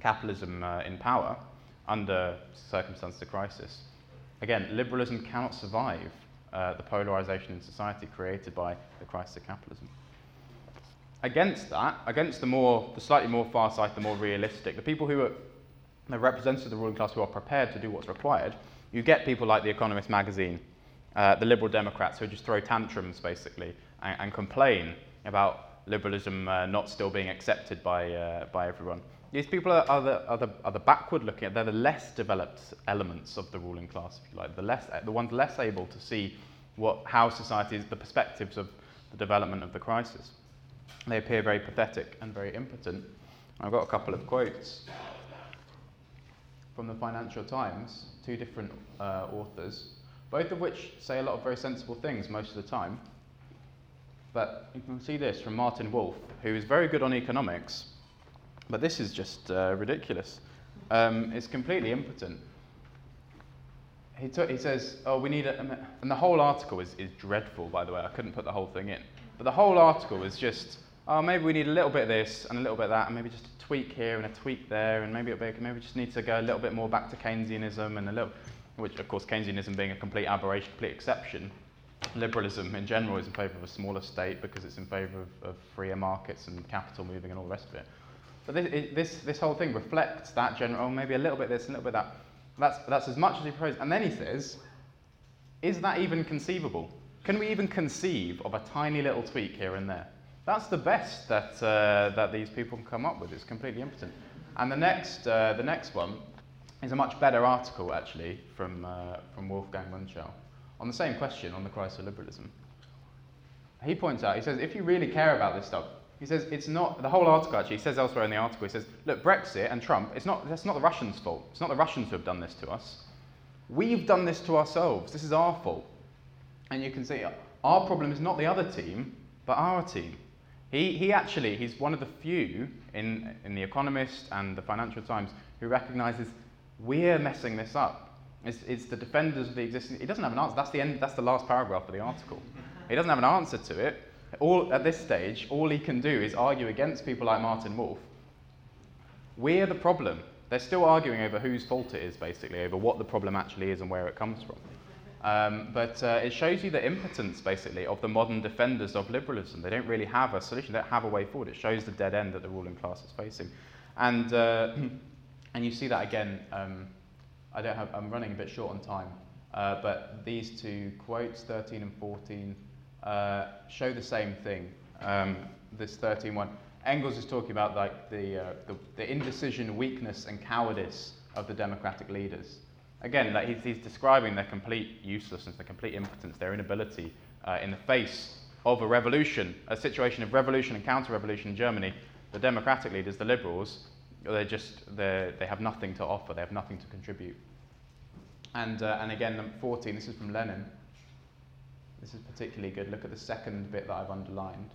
capitalism uh, in power under circumstances of crisis. Again, liberalism cannot survive uh, the polarization in society created by the crisis of capitalism. Against that, against the more, the slightly more far-sighted, the more realistic, the people who are the representatives of the ruling class who are prepared to do what's required, you get people like The Economist magazine, uh, the Liberal Democrats who just throw tantrums basically and, and complain about liberalism uh, not still being accepted by, uh, by everyone. These people are, are, the, are, the, are the backward looking, they're the less developed elements of the ruling class, if you like, the, less, the ones less able to see what, how society is, the perspectives of the development of the crisis. They appear very pathetic and very impotent. I've got a couple of quotes from the Financial Times, two different uh, authors, both of which say a lot of very sensible things most of the time. But you can see this from Martin Wolf, who is very good on economics, but this is just uh, ridiculous. Um, it's completely impotent. He, t- he says, oh, we need a, and the whole article is, is dreadful, by the way. I couldn't put the whole thing in. But the whole article is just oh, maybe we need a little bit of this and a little bit of that, and maybe just a tweak here and a tweak there, and maybe bit, maybe we just need to go a little bit more back to Keynesianism and a little, which of course Keynesianism being a complete aberration, complete exception. Liberalism in general is in favour of a smaller state because it's in favour of, of freer markets and capital moving and all the rest of it. But this, it, this, this whole thing reflects that general, oh, maybe a little bit this, a little bit that. That's, that's as much as he proposes. And then he says, is that even conceivable? Can we even conceive of a tiny little tweak here and there? That's the best that, uh, that these people can come up with. It's completely impotent. And the next, uh, the next one is a much better article, actually, from, uh, from Wolfgang Munchau on the same question on the crisis of liberalism. He points out, he says, if you really care about this stuff, he says it's not the whole article actually. He says elsewhere in the article, he says, look, Brexit and Trump, it's not that's not the Russians' fault. It's not the Russians who have done this to us. We've done this to ourselves. This is our fault. And you can see our problem is not the other team, but our team. He, he actually, he's one of the few in, in The Economist and the Financial Times who recognizes we're messing this up. It's, it's the defenders of the existing. He doesn't have an answer. That's the, end, that's the last paragraph of the article. He doesn't have an answer to it all, at this stage, all he can do is argue against people like Martin Wolf. We're the problem. They're still arguing over whose fault it is, basically, over what the problem actually is and where it comes from. Um, but uh, it shows you the impotence, basically, of the modern defenders of liberalism. They don't really have a solution, they don't have a way forward. It shows the dead end that the ruling class is facing. And, uh, [clears throat] and you see that again. Um, I don't have, I'm running a bit short on time, uh, but these two quotes, 13 and 14, uh, show the same thing. Um, this 13.1. Engels is talking about like the, uh, the, the, indecision, weakness, and cowardice of the democratic leaders. Again, like he's, he's describing their complete uselessness, their complete impotence, their inability uh, in the face of a revolution, a situation of revolution and counter-revolution in Germany. The democratic leaders, the liberals, they're just they're, they have nothing to offer. They have nothing to contribute. And uh, and again, 14. This is from Lenin. This is particularly good. Look at the second bit that I've underlined.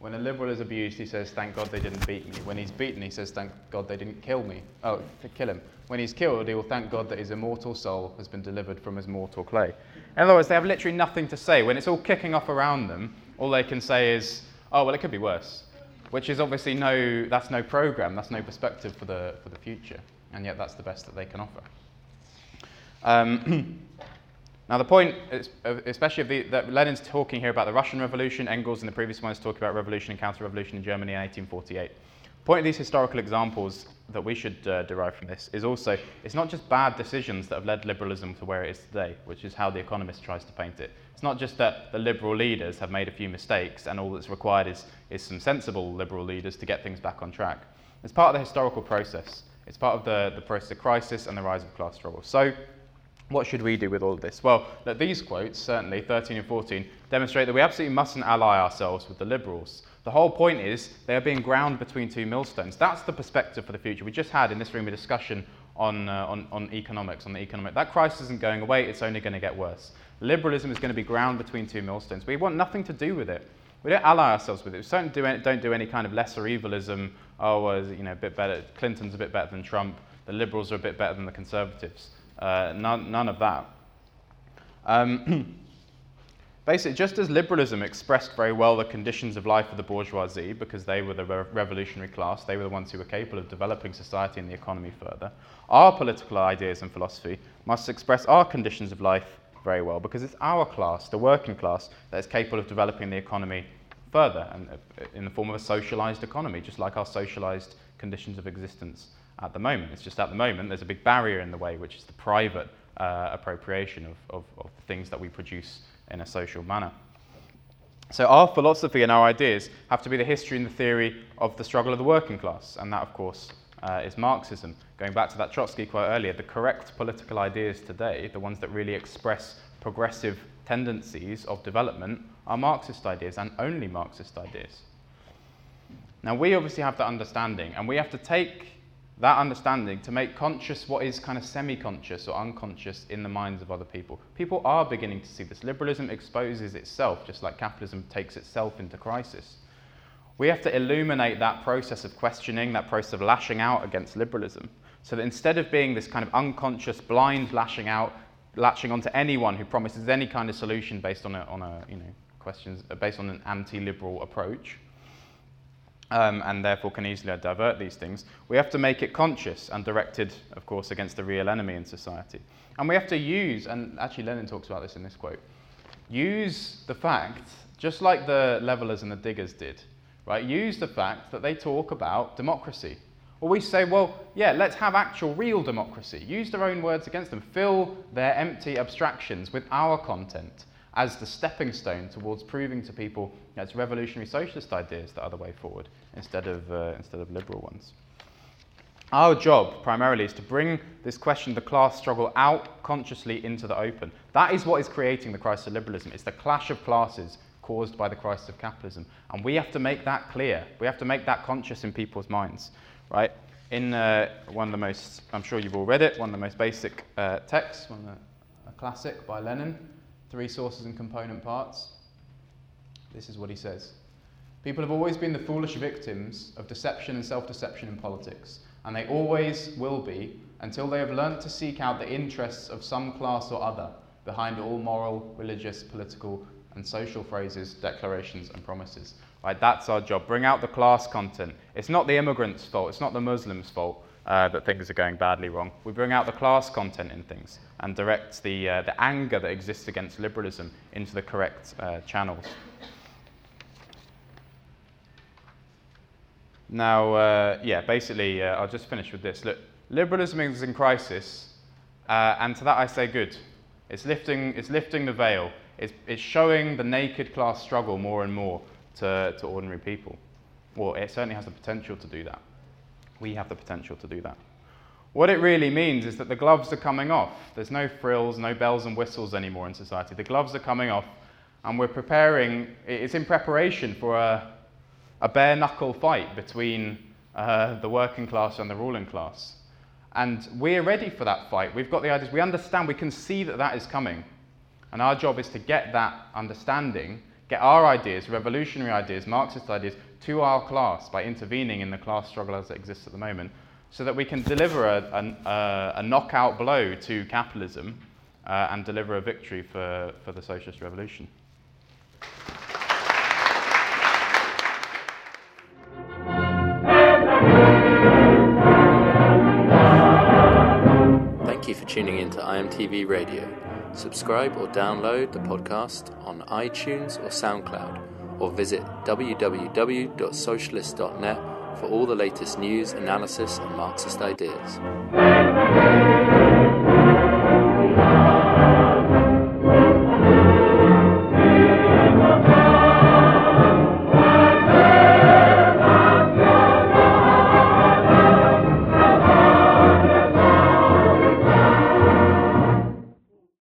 When a liberal is abused, he says, Thank God they didn't beat me. When he's beaten, he says, Thank God they didn't kill me. Oh, to kill him. When he's killed, he will thank God that his immortal soul has been delivered from his mortal clay. In other words, they have literally nothing to say. When it's all kicking off around them, all they can say is, Oh, well, it could be worse. Which is obviously no, that's no program, that's no perspective for the, for the future. And yet that's the best that they can offer. Um, [clears throat] Now, the point, especially of the, that Lenin's talking here about the Russian Revolution, Engels in the previous one is talking about revolution and counter-revolution in Germany in 1848. The point of these historical examples that we should uh, derive from this is also it's not just bad decisions that have led liberalism to where it is today, which is how the Economist tries to paint it. It's not just that the liberal leaders have made a few mistakes and all that's required is, is some sensible liberal leaders to get things back on track. It's part of the historical process. It's part of the, the process of crisis and the rise of class struggle. So what should we do with all of this? Well, that these quotes, certainly 13 and 14, demonstrate that we absolutely mustn't ally ourselves with the liberals. The whole point is they are being ground between two millstones. That's the perspective for the future. We just had in this room a discussion on, uh, on, on economics, on the economic. That crisis isn't going away, it's only going to get worse. Liberalism is going to be ground between two millstones. We want nothing to do with it. We don't ally ourselves with it. We don't do any, don't do any kind of lesser evilism. Oh, well, you know, a bit better. Clinton's a bit better than Trump. The liberals are a bit better than the conservatives. Uh, none, none of that. Um, [clears throat] basically, just as liberalism expressed very well the conditions of life of the bourgeoisie, because they were the re- revolutionary class, they were the ones who were capable of developing society and the economy further, our political ideas and philosophy must express our conditions of life very well, because it's our class, the working class, that is capable of developing the economy further and uh, in the form of a socialized economy, just like our socialized conditions of existence at the moment. It's just at the moment there's a big barrier in the way, which is the private uh, appropriation of, of, of things that we produce in a social manner. So our philosophy and our ideas have to be the history and the theory of the struggle of the working class, and that, of course, uh, is Marxism. Going back to that Trotsky quote earlier, the correct political ideas today, the ones that really express progressive tendencies of development, are Marxist ideas and only Marxist ideas. Now, we obviously have that understanding, and we have to take that understanding to make conscious what is kind of semi conscious or unconscious in the minds of other people. People are beginning to see this. Liberalism exposes itself, just like capitalism takes itself into crisis. We have to illuminate that process of questioning, that process of lashing out against liberalism, so that instead of being this kind of unconscious, blind lashing out, latching onto anyone who promises any kind of solution based on a, on a you know, questions, based on an anti liberal approach, um, and therefore can easily divert these things, we have to make it conscious and directed, of course, against the real enemy in society. And we have to use, and actually Lenin talks about this in this quote, use the fact, just like the levelers and the diggers did, right? Use the fact that they talk about democracy. Or we say, well, yeah, let's have actual real democracy. Use their own words against them. Fill their empty abstractions with our content as the stepping stone towards proving to people that it's revolutionary socialist ideas that are the way forward instead of, uh, instead of liberal ones. Our job primarily is to bring this question of the class struggle out consciously into the open. That is what is creating the crisis of liberalism. It's the clash of classes caused by the crisis of capitalism. And we have to make that clear. We have to make that conscious in people's minds, right? In uh, one of the most, I'm sure you've all read it, one of the most basic uh, texts, one of the, a classic by Lenin, Three Sources and Component Parts. This is what he says. People have always been the foolish victims of deception and self deception in politics, and they always will be until they have learnt to seek out the interests of some class or other behind all moral, religious, political, and social phrases, declarations, and promises. Right, that's our job. Bring out the class content. It's not the immigrants' fault, it's not the Muslims' fault uh, that things are going badly wrong. We bring out the class content in things and direct the, uh, the anger that exists against liberalism into the correct uh, channels. Now, uh, yeah, basically, uh, I'll just finish with this. Look, liberalism is in crisis, uh, and to that I say good. It's lifting, it's lifting the veil. It's, it's showing the naked class struggle more and more to, to ordinary people. Well, it certainly has the potential to do that. We have the potential to do that. What it really means is that the gloves are coming off. There's no frills, no bells and whistles anymore in society. The gloves are coming off, and we're preparing, it's in preparation for a, a bare knuckle fight between uh, the working class and the ruling class. And we're ready for that fight. We've got the ideas, we understand, we can see that that is coming. And our job is to get that understanding, get our ideas, revolutionary ideas, Marxist ideas, to our class by intervening in the class struggle as it exists at the moment, so that we can deliver a, a, a knockout blow to capitalism uh, and deliver a victory for, for the socialist revolution. Thank you for tuning in to IMTV Radio. Subscribe or download the podcast on iTunes or SoundCloud, or visit www.socialist.net for all the latest news, analysis, and Marxist ideas.